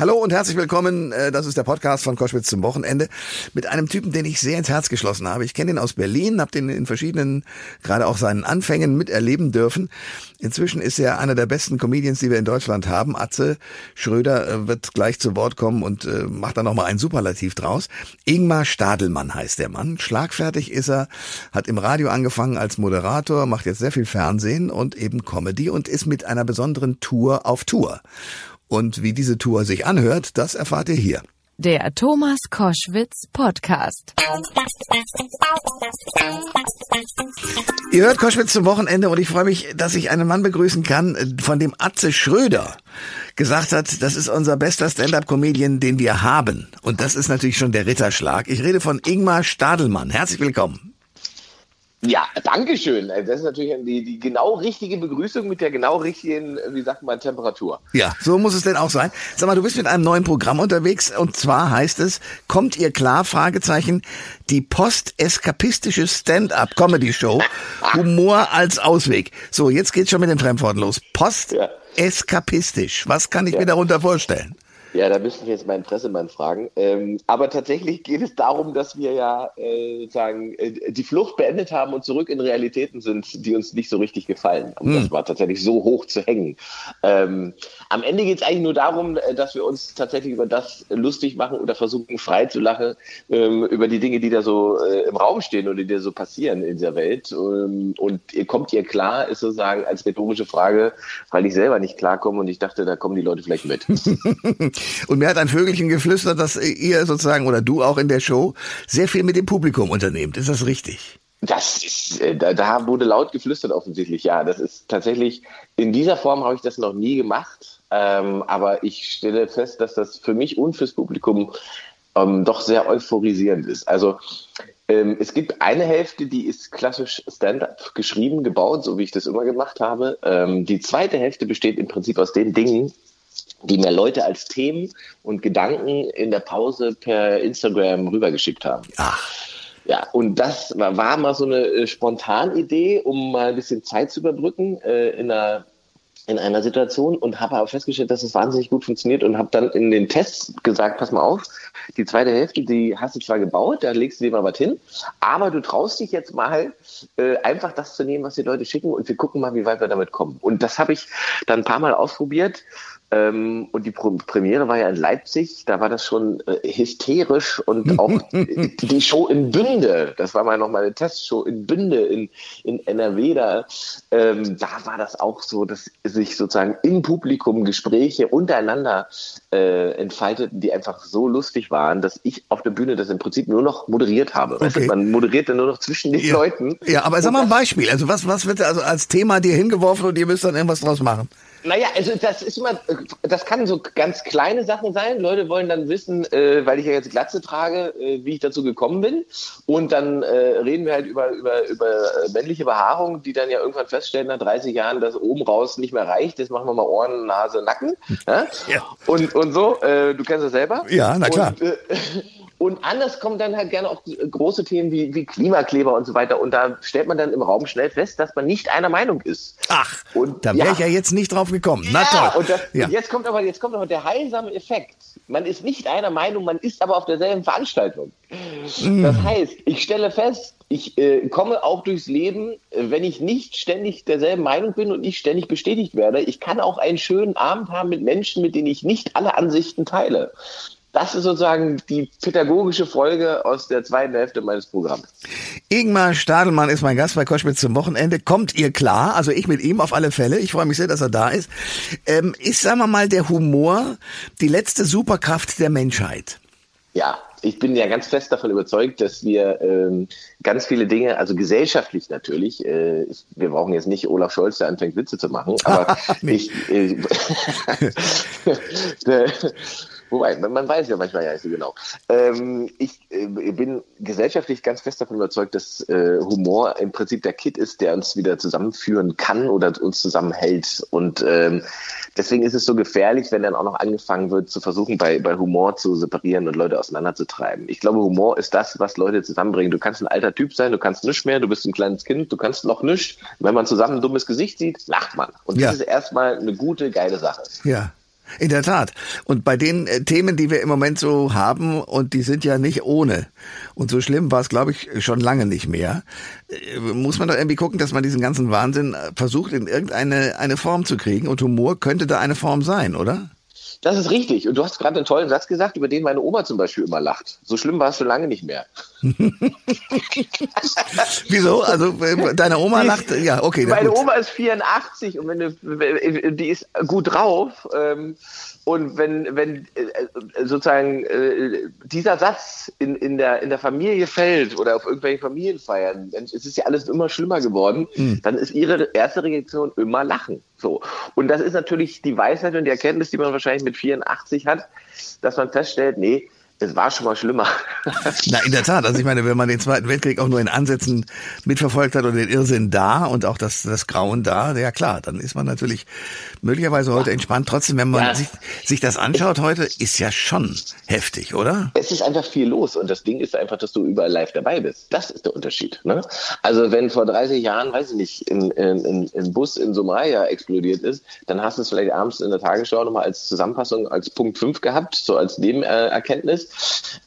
Hallo und herzlich willkommen. Äh, das ist der Podcast von Koschwitz zum Wochenende mit einem Typen, den ich sehr ins Herz geschlossen habe. Ich kenne ihn aus Berlin, habe den in verschiedenen, gerade auch seinen Anfängen miterleben dürfen. Inzwischen ist er einer der besten Comedians, die wir in Deutschland haben. Atze Schröder äh, wird gleich zu Wort kommen und äh, macht da nochmal ein Superlativ draus. Ingmar Stadelmann heißt der Mann. Schlagfertig ist er, hat im Radio angefangen als Moderator, macht jetzt sehr viel Fernsehen und eben Comedy und ist mit einer besonderen Tour auf Tour. Und wie diese Tour sich anhört, das erfahrt ihr hier. Der Thomas Koschwitz Podcast. Ihr hört Koschwitz zum Wochenende und ich freue mich, dass ich einen Mann begrüßen kann, von dem Atze Schröder gesagt hat, das ist unser bester Stand-up-Comedian, den wir haben. Und das ist natürlich schon der Ritterschlag. Ich rede von Ingmar Stadelmann. Herzlich willkommen. Ja, danke schön. Das ist natürlich die, die genau richtige Begrüßung mit der genau richtigen, wie sagt man, Temperatur. Ja, so muss es denn auch sein. Sag mal, du bist mit einem neuen Programm unterwegs und zwar heißt es, kommt ihr klar, Fragezeichen, die post-eskapistische Stand-up-Comedy-Show, Humor als Ausweg. So, jetzt geht's schon mit den Fremdworten los. Post-eskapistisch. Was kann ich ja. mir darunter vorstellen? Ja, da müssen wir jetzt meinen Pressemann fragen. Ähm, aber tatsächlich geht es darum, dass wir ja äh, sozusagen äh, die Flucht beendet haben und zurück in Realitäten sind, die uns nicht so richtig gefallen. Und hm. das war tatsächlich so hoch zu hängen. Ähm, am Ende geht es eigentlich nur darum, äh, dass wir uns tatsächlich über das lustig machen oder versuchen frei zu lachen, ähm, über die Dinge, die da so äh, im Raum stehen oder die da so passieren in dieser Welt. Ähm, und ihr kommt ihr klar, ist sozusagen als rhetorische Frage, weil ich selber nicht klarkomme und ich dachte, da kommen die Leute vielleicht mit. Und mir hat ein Vögelchen geflüstert, dass ihr sozusagen oder du auch in der Show sehr viel mit dem Publikum unternehmt. Ist das richtig? Das ist, äh, da, da wurde laut geflüstert offensichtlich, ja. Das ist tatsächlich, in dieser Form habe ich das noch nie gemacht. Ähm, aber ich stelle fest, dass das für mich und fürs Publikum ähm, doch sehr euphorisierend ist. Also ähm, es gibt eine Hälfte, die ist klassisch Stand-up geschrieben, gebaut, so wie ich das immer gemacht habe. Ähm, die zweite Hälfte besteht im Prinzip aus den Dingen, die mir Leute als Themen und Gedanken in der Pause per Instagram rübergeschickt haben. Ach. Ja, und das war, war mal so eine äh, Spontanidee, um mal ein bisschen Zeit zu überbrücken äh, in einer in einer Situation und habe aber festgestellt, dass es wahnsinnig gut funktioniert und habe dann in den Tests gesagt, pass mal auf, die zweite Hälfte, die hast du zwar gebaut, da legst du dir mal was hin, aber du traust dich jetzt mal äh, einfach das zu nehmen, was die Leute schicken und wir gucken mal, wie weit wir damit kommen. Und das habe ich dann ein paar Mal ausprobiert ähm, und die Premiere war ja in Leipzig, da war das schon äh, hysterisch und auch die Show in Bünde, das war mal noch mal eine Testshow in Bünde in, in NRW, da, ähm, da war das auch so, dass sich sozusagen im Publikum Gespräche untereinander äh, entfalteten, die einfach so lustig waren, dass ich auf der Bühne das im Prinzip nur noch moderiert habe. Okay. Weißt du, man moderiert dann nur noch zwischen den ja. Leuten. Ja, aber sag mal ein Beispiel. Also was, was wird also als Thema dir hingeworfen und ihr müsst dann irgendwas draus machen? Naja, also das ist immer, das kann so ganz kleine Sachen sein. Leute wollen dann wissen, äh, weil ich ja jetzt Glatze trage, äh, wie ich dazu gekommen bin. Und dann äh, reden wir halt über, über, über männliche Behaarung, die dann ja irgendwann feststellen nach 30 Jahren, dass oben raus nicht mehr reicht. Jetzt machen wir mal Ohren, Nase, Nacken. Ja? ja. Und, und so, äh, du kennst das selber. Ja, na klar. Und, äh, und anders kommen dann halt gerne auch große Themen wie, wie Klimakleber und so weiter. Und da stellt man dann im Raum schnell fest, dass man nicht einer Meinung ist. Ach, und da wäre ja. ich ja jetzt nicht drauf gekommen. Na ja, toll. Und, das, ja. und jetzt kommt aber jetzt kommt aber der heilsame Effekt. Man ist nicht einer Meinung, man ist aber auf derselben Veranstaltung. Mm. Das heißt, ich stelle fest, ich äh, komme auch durchs Leben, wenn ich nicht ständig derselben Meinung bin und nicht ständig bestätigt werde. Ich kann auch einen schönen Abend haben mit Menschen, mit denen ich nicht alle Ansichten teile. Das ist sozusagen die pädagogische Folge aus der zweiten Hälfte meines Programms. Ingmar Stadelmann ist mein Gast bei Koschwitz zum Wochenende. Kommt ihr klar? Also ich mit ihm auf alle Fälle. Ich freue mich sehr, dass er da ist. Ähm, ist, sagen wir mal, der Humor die letzte Superkraft der Menschheit? Ja, ich bin ja ganz fest davon überzeugt, dass wir ähm, ganz viele Dinge, also gesellschaftlich natürlich, äh, wir brauchen jetzt nicht Olaf Scholz, der anfängt Witze zu machen, aber ich, äh, Wobei, man weiß ja manchmal ja nicht so genau. Ähm, ich äh, bin gesellschaftlich ganz fest davon überzeugt, dass äh, Humor im Prinzip der Kit ist, der uns wieder zusammenführen kann oder uns zusammenhält. Und ähm, deswegen ist es so gefährlich, wenn dann auch noch angefangen wird, zu versuchen, bei, bei Humor zu separieren und Leute auseinanderzutreiben. Ich glaube, Humor ist das, was Leute zusammenbringt. Du kannst ein alter Typ sein, du kannst nichts mehr, du bist ein kleines Kind, du kannst noch nichts. Wenn man zusammen ein dummes Gesicht sieht, lacht man. Und ja. das ist erstmal eine gute, geile Sache. Ja. In der Tat. Und bei den äh, Themen, die wir im Moment so haben, und die sind ja nicht ohne, und so schlimm war es, glaube ich, schon lange nicht mehr, äh, muss man doch irgendwie gucken, dass man diesen ganzen Wahnsinn äh, versucht, in irgendeine eine Form zu kriegen. Und Humor könnte da eine Form sein, oder? Das ist richtig. Und du hast gerade einen tollen Satz gesagt, über den meine Oma zum Beispiel immer lacht. So schlimm war es schon lange nicht mehr. Wieso? Also deine Oma lacht? Ja, okay. Meine gut. Oma ist 84 und wenn du, die ist gut drauf. Ähm, und wenn, wenn äh, sozusagen äh, dieser Satz in, in, der, in der Familie fällt oder auf irgendwelchen Familienfeiern, es ist ja alles immer schlimmer geworden, mhm. dann ist ihre erste Reaktion immer Lachen. So. Und das ist natürlich die Weisheit und die Erkenntnis, die man wahrscheinlich mit 84 hat, dass man feststellt, nee, es war schon mal schlimmer. Na, in der Tat. Also ich meine, wenn man den Zweiten Weltkrieg auch nur in Ansätzen mitverfolgt hat und den Irrsinn da und auch das, das Grauen da, ja klar, dann ist man natürlich möglicherweise heute entspannt. Trotzdem, wenn man ja. sich, sich das anschaut heute, ist ja schon heftig, oder? Es ist einfach viel los und das Ding ist einfach, dass du überall live dabei bist. Das ist der Unterschied. Ne? Also wenn vor 30 Jahren, weiß ich nicht, ein, ein, ein Bus in Somalia explodiert ist, dann hast du es vielleicht abends in der Tagesschau nochmal als Zusammenfassung, als Punkt 5 gehabt, so als Nebenerkenntnis.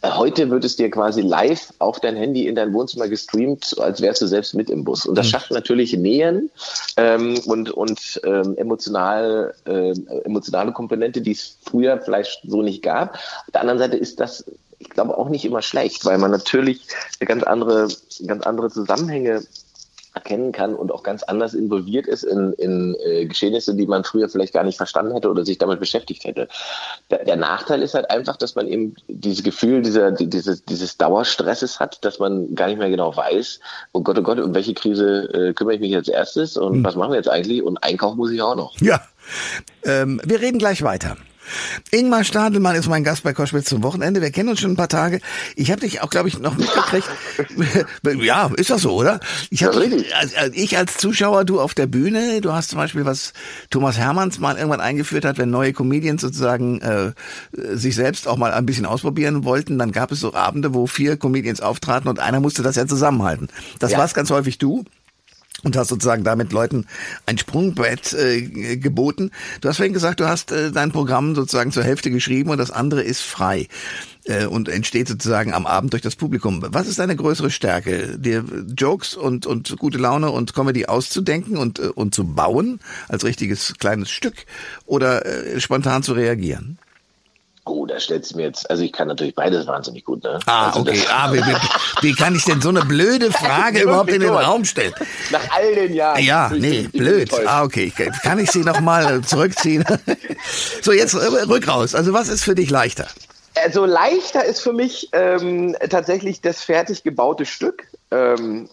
Äh, heute wird es dir quasi live auf dein Handy in dein Wohnzimmer gestreamt, als wärst du selbst mit im Bus. Und das mhm. schafft natürlich Nähen ähm, und, und ähm, emotional, äh, emotionale Komponente, die es früher vielleicht so nicht gab. Auf der anderen Seite ist das ich glaube auch nicht immer schlecht, weil man natürlich ganz andere, ganz andere Zusammenhänge erkennen kann und auch ganz anders involviert ist in, in äh, Geschehnisse, die man früher vielleicht gar nicht verstanden hätte oder sich damit beschäftigt hätte. Der, der Nachteil ist halt einfach, dass man eben dieses Gefühl dieser, dieses, dieses Dauerstresses hat, dass man gar nicht mehr genau weiß, oh Gott, oh Gott, um welche Krise äh, kümmere ich mich jetzt erstes und hm. was machen wir jetzt eigentlich und einkaufen muss ich auch noch. Ja, ähm, wir reden gleich weiter. Ingmar Stadelmann ist mein Gast bei Koschwitz zum Wochenende. Wir kennen uns schon ein paar Tage. Ich habe dich auch, glaube ich, noch mitgekriegt. ja, ist das so, oder? Ich habe als, ich als Zuschauer, du auf der Bühne. Du hast zum Beispiel, was Thomas Hermanns mal irgendwann eingeführt hat, wenn neue Comedians sozusagen äh, sich selbst auch mal ein bisschen ausprobieren wollten, dann gab es so Abende, wo vier Comedians auftraten und einer musste das ja zusammenhalten. Das ja. war's ganz häufig du und hast sozusagen damit Leuten ein Sprungbrett äh, geboten. Du hast vorhin gesagt, du hast äh, dein Programm sozusagen zur Hälfte geschrieben und das andere ist frei äh, und entsteht sozusagen am Abend durch das Publikum. Was ist deine größere Stärke? Dir Jokes und, und gute Laune und Comedy auszudenken und, äh, und zu bauen als richtiges kleines Stück oder äh, spontan zu reagieren? Oh, da stellt sie mir jetzt, also ich kann natürlich beides wahnsinnig gut, ne? Ah, also okay. Ah, wie, wie, wie, kann ich denn so eine blöde Frage überhaupt in den Raum stellen? Nach all den Jahren. Ja, nee, blöd. Ah, okay. Kann ich sie nochmal zurückziehen? so, jetzt äh, rück raus. Also was ist für dich leichter? Also leichter ist für mich ähm, tatsächlich das fertig gebaute Stück. Ähm,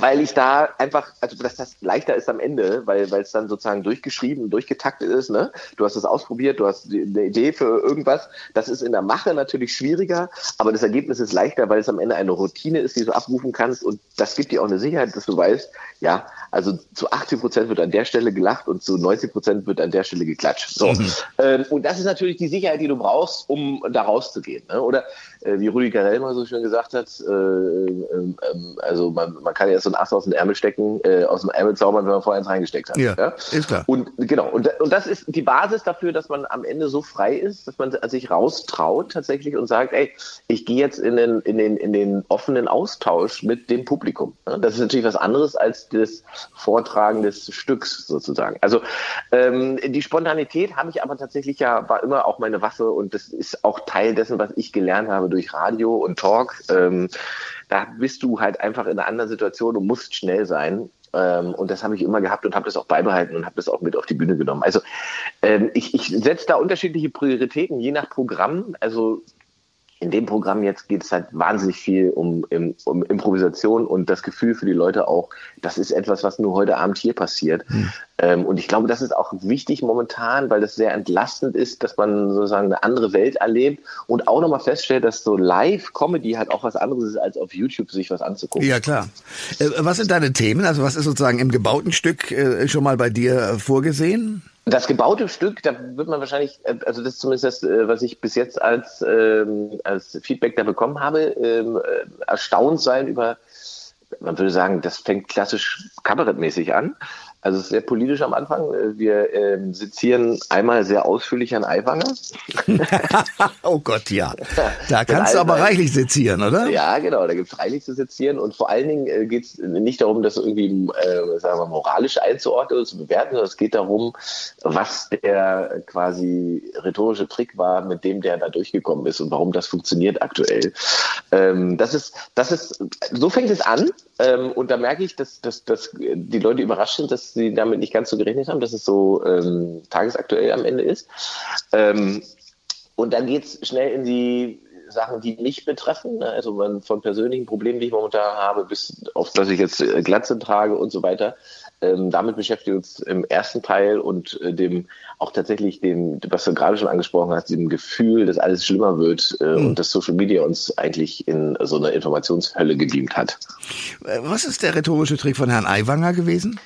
weil ich da einfach, also dass das leichter ist am Ende, weil weil es dann sozusagen durchgeschrieben, durchgetaktet ist. Ne? Du hast es ausprobiert, du hast eine Idee für irgendwas. Das ist in der Mache natürlich schwieriger, aber das Ergebnis ist leichter, weil es am Ende eine Routine ist, die du abrufen kannst und das gibt dir auch eine Sicherheit, dass du weißt, ja, also zu 80 Prozent wird an der Stelle gelacht und zu 90 Prozent wird an der Stelle geklatscht. So. Mhm. Ähm, und das ist natürlich die Sicherheit, die du brauchst, um da rauszugehen. Ne? Oder wie Rudi Carell mal so schön gesagt hat, äh, äh, also man, man kann ja so ein Ass aus dem Ärmel stecken, äh, aus dem Ärmel zaubern, wenn man vorher eins reingesteckt hat. Ja, ja? ist klar. Und genau, und, und das ist die Basis dafür, dass man am Ende so frei ist, dass man sich raustraut tatsächlich und sagt, ey, ich gehe jetzt in den, in, den, in den offenen Austausch mit dem Publikum. Ne? Das ist natürlich was anderes als das Vortragen des Stücks sozusagen. Also ähm, die Spontanität habe ich aber tatsächlich ja, war immer auch meine Waffe und das ist auch Teil dessen, was ich gelernt habe durch Radio und Talk. Ähm, da bist du halt einfach in einer anderen Situation und musst schnell sein. Ähm, und das habe ich immer gehabt und habe das auch beibehalten und habe das auch mit auf die Bühne genommen. Also ähm, ich, ich setze da unterschiedliche Prioritäten je nach Programm. Also in dem Programm jetzt geht es halt wahnsinnig viel um, um, Improvisation und das Gefühl für die Leute auch, das ist etwas, was nur heute Abend hier passiert. Mhm. Ähm, und ich glaube, das ist auch wichtig momentan, weil das sehr entlastend ist, dass man sozusagen eine andere Welt erlebt und auch nochmal feststellt, dass so Live-Comedy halt auch was anderes ist, als auf YouTube sich was anzugucken. Ja, klar. Äh, was sind deine Themen? Also was ist sozusagen im gebauten Stück äh, schon mal bei dir vorgesehen? Das gebaute Stück, da wird man wahrscheinlich, äh, also das ist zumindest das, äh, was ich bis jetzt als, ähm, als Feedback da bekommen habe, ähm, äh, erstaunt sein über, man würde sagen, das fängt klassisch kabarettmäßig an. Also es ist sehr politisch am Anfang. Wir ähm, sezieren einmal sehr ausführlich an Aiwanger. oh Gott, ja. Da kannst du aber reichlich sezieren, oder? Ja, genau. Da gibt es reichlich zu sezieren. Und vor allen Dingen äh, geht es nicht darum, das irgendwie äh, sagen wir, moralisch einzuordnen oder zu bewerten, sondern es geht darum, was der quasi rhetorische Trick war, mit dem der da durchgekommen ist und warum das funktioniert aktuell. Ähm, das ist, das ist, so fängt es an. Ähm, und da merke ich, dass, dass, dass die Leute überrascht sind, dass sie damit nicht ganz so gerechnet haben, dass es so ähm, tagesaktuell am Ende ist. Ähm, und dann geht es schnell in die Sachen, die mich betreffen. Ne? Also von persönlichen Problemen, die ich momentan habe, bis auf dass ich jetzt äh, Glatze trage und so weiter. Ähm, damit beschäftigen wir uns im ersten Teil und äh, dem auch tatsächlich dem, was du gerade schon angesprochen hast, dem Gefühl, dass alles schlimmer wird äh, mhm. und dass Social Media uns eigentlich in so eine Informationshölle gebeamt hat. Äh, was ist der rhetorische Trick von Herrn Aiwanger gewesen?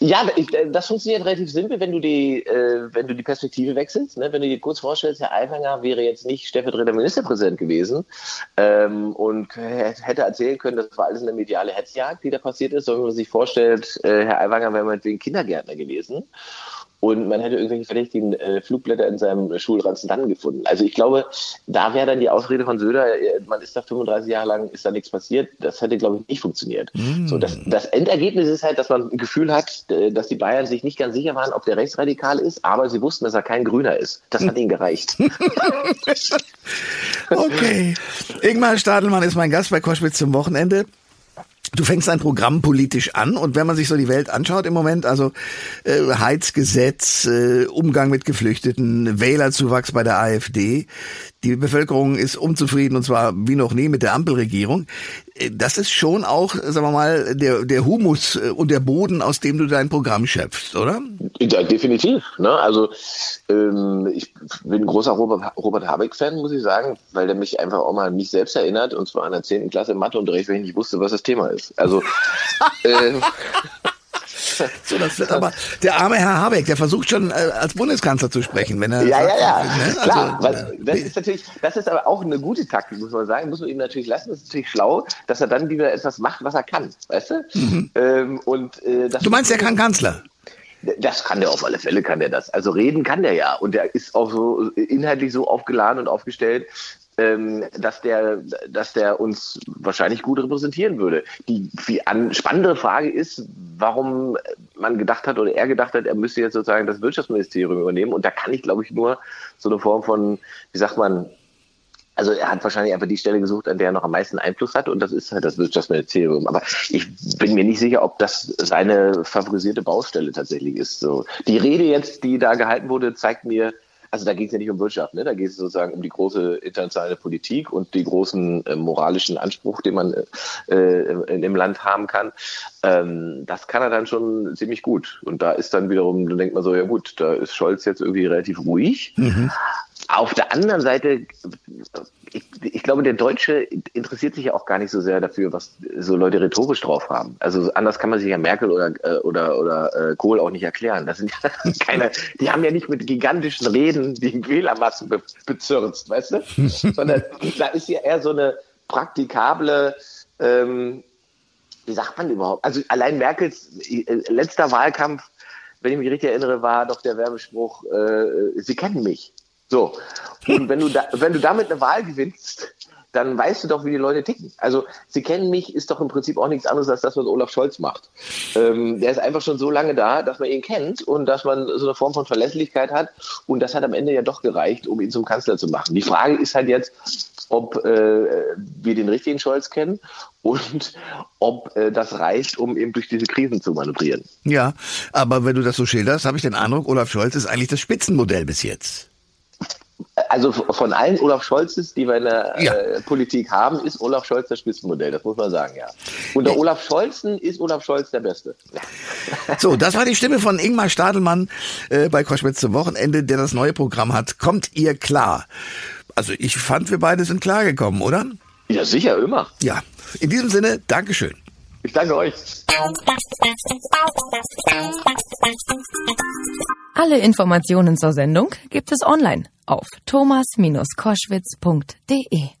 Ja, äh, das funktioniert relativ simpel, wenn du die, äh, wenn du die Perspektive wechselst. Ne? Wenn du dir kurz vorstellst, Herr Aiwanger wäre jetzt nicht stellvertretender Ministerpräsident gewesen ähm, und hätte erzählen können, das war alles eine mediale Hetzjagd, die da passiert ist, sondern wenn man sich vorstellt, äh, Herr Aiwanger wäre meinetwegen Kindergärtner gewesen und man hätte irgendwelche verdächtigen äh, Flugblätter in seinem Schulranzen dann gefunden. Also ich glaube, da wäre dann die Ausrede von Söder, äh, man ist da 35 Jahre lang, ist da nichts passiert. Das hätte, glaube ich, nicht funktioniert. Mm. So, das, das Endergebnis ist halt, dass man ein Gefühl hat, dass die Bayern sich nicht ganz sicher waren, ob der rechtsradikal ist, aber sie wussten, dass er kein Grüner ist. Das hat ihnen gereicht. okay. Ingmar Stadelmann ist mein Gast bei Koschwitz zum Wochenende. Du fängst ein Programm politisch an und wenn man sich so die Welt anschaut im Moment, also äh, Heizgesetz, äh, Umgang mit Geflüchteten, Wählerzuwachs bei der AfD, die Bevölkerung ist unzufrieden und zwar wie noch nie mit der Ampelregierung. Äh, das ist schon auch, sagen wir mal, der, der Humus äh, und der Boden, aus dem du dein Programm schöpfst, oder? Ja, definitiv. Ne? Also ähm, ich bin ein großer Robert, Robert Habeck-Fan, muss ich sagen, weil der mich einfach auch mal an mich selbst erinnert und zwar an der 10. Klasse Matheunterricht, wenn ich nicht wusste, was das Thema ist. Also äh, so, das wird aber der arme Herr Habeck, der versucht schon äh, als Bundeskanzler zu sprechen, wenn er. Ja, sagt, ja, ja. Ne? Also, Klar, weil, das ist natürlich, das ist aber auch eine gute Taktik, muss man sagen. Muss man ihm natürlich lassen. Das ist natürlich schlau, dass er dann wieder etwas macht, was er kann, weißt du? Mhm. Ähm, und, äh, das du meinst, er kann Kanzler? Das kann der auf alle Fälle, kann der das. Also reden kann der ja. Und der ist auch so inhaltlich so aufgeladen und aufgestellt, ähm, dass der, dass der uns wahrscheinlich gut repräsentieren würde. Die viel an, spannendere Frage ist, warum man gedacht hat oder er gedacht hat, er müsste jetzt sozusagen das Wirtschaftsministerium übernehmen. Und da kann ich, glaube ich, nur so eine Form von, wie sagt man, also er hat wahrscheinlich einfach die Stelle gesucht, an der er noch am meisten Einfluss hat und das ist halt das Wirtschaftsministerium. Aber ich bin mir nicht sicher, ob das seine favorisierte Baustelle tatsächlich ist. So die Rede jetzt, die da gehalten wurde, zeigt mir, also da geht es ja nicht um Wirtschaft, ne? da geht es sozusagen um die große internationale Politik und die großen äh, moralischen Anspruch, den man äh, in, im Land haben kann. Ähm, das kann er dann schon ziemlich gut. Und da ist dann wiederum, dann denkt man so, ja gut, da ist Scholz jetzt irgendwie relativ ruhig. Mhm. Auf der anderen Seite, ich, ich, glaube, der Deutsche interessiert sich ja auch gar nicht so sehr dafür, was so Leute rhetorisch drauf haben. Also anders kann man sich ja Merkel oder äh, oder oder äh, Kohl auch nicht erklären. Das sind ja keine, die haben ja nicht mit gigantischen Reden die Wählermassen be bezirzt, weißt du? Sondern da ist ja eher so eine praktikable ähm, wie sagt man überhaupt? Also allein Merkels äh, letzter Wahlkampf, wenn ich mich richtig erinnere, war doch der Werbespruch, äh, Sie kennen mich. So. Und wenn du, da, wenn du damit eine Wahl gewinnst, dann weißt du doch, wie die Leute ticken. Also, sie kennen mich, ist doch im Prinzip auch nichts anderes als das, was Olaf Scholz macht. Ähm, der ist einfach schon so lange da, dass man ihn kennt und dass man so eine Form von Verlässlichkeit hat. Und das hat am Ende ja doch gereicht, um ihn zum Kanzler zu machen. Die Frage ist halt jetzt, ob äh, wir den richtigen Scholz kennen und ob äh, das reicht, um eben durch diese Krisen zu manövrieren. Ja, aber wenn du das so schilderst, habe ich den Eindruck, Olaf Scholz ist eigentlich das Spitzenmodell bis jetzt also von allen Olaf Scholzes, die wir in der ja. äh, Politik haben, ist Olaf Scholz das Spitzenmodell, das muss man sagen, ja. Unter Olaf Scholzen ist Olaf Scholz der Beste. So, das war die Stimme von Ingmar Stadelmann äh, bei Koschwitz zum Wochenende, der das neue Programm hat. Kommt ihr klar? Also ich fand, wir beide sind klargekommen, oder? Ja, sicher, immer. Ja, in diesem Sinne, Dankeschön. Ich danke euch. Alle Informationen zur Sendung gibt es online auf thomas-koschwitz.de.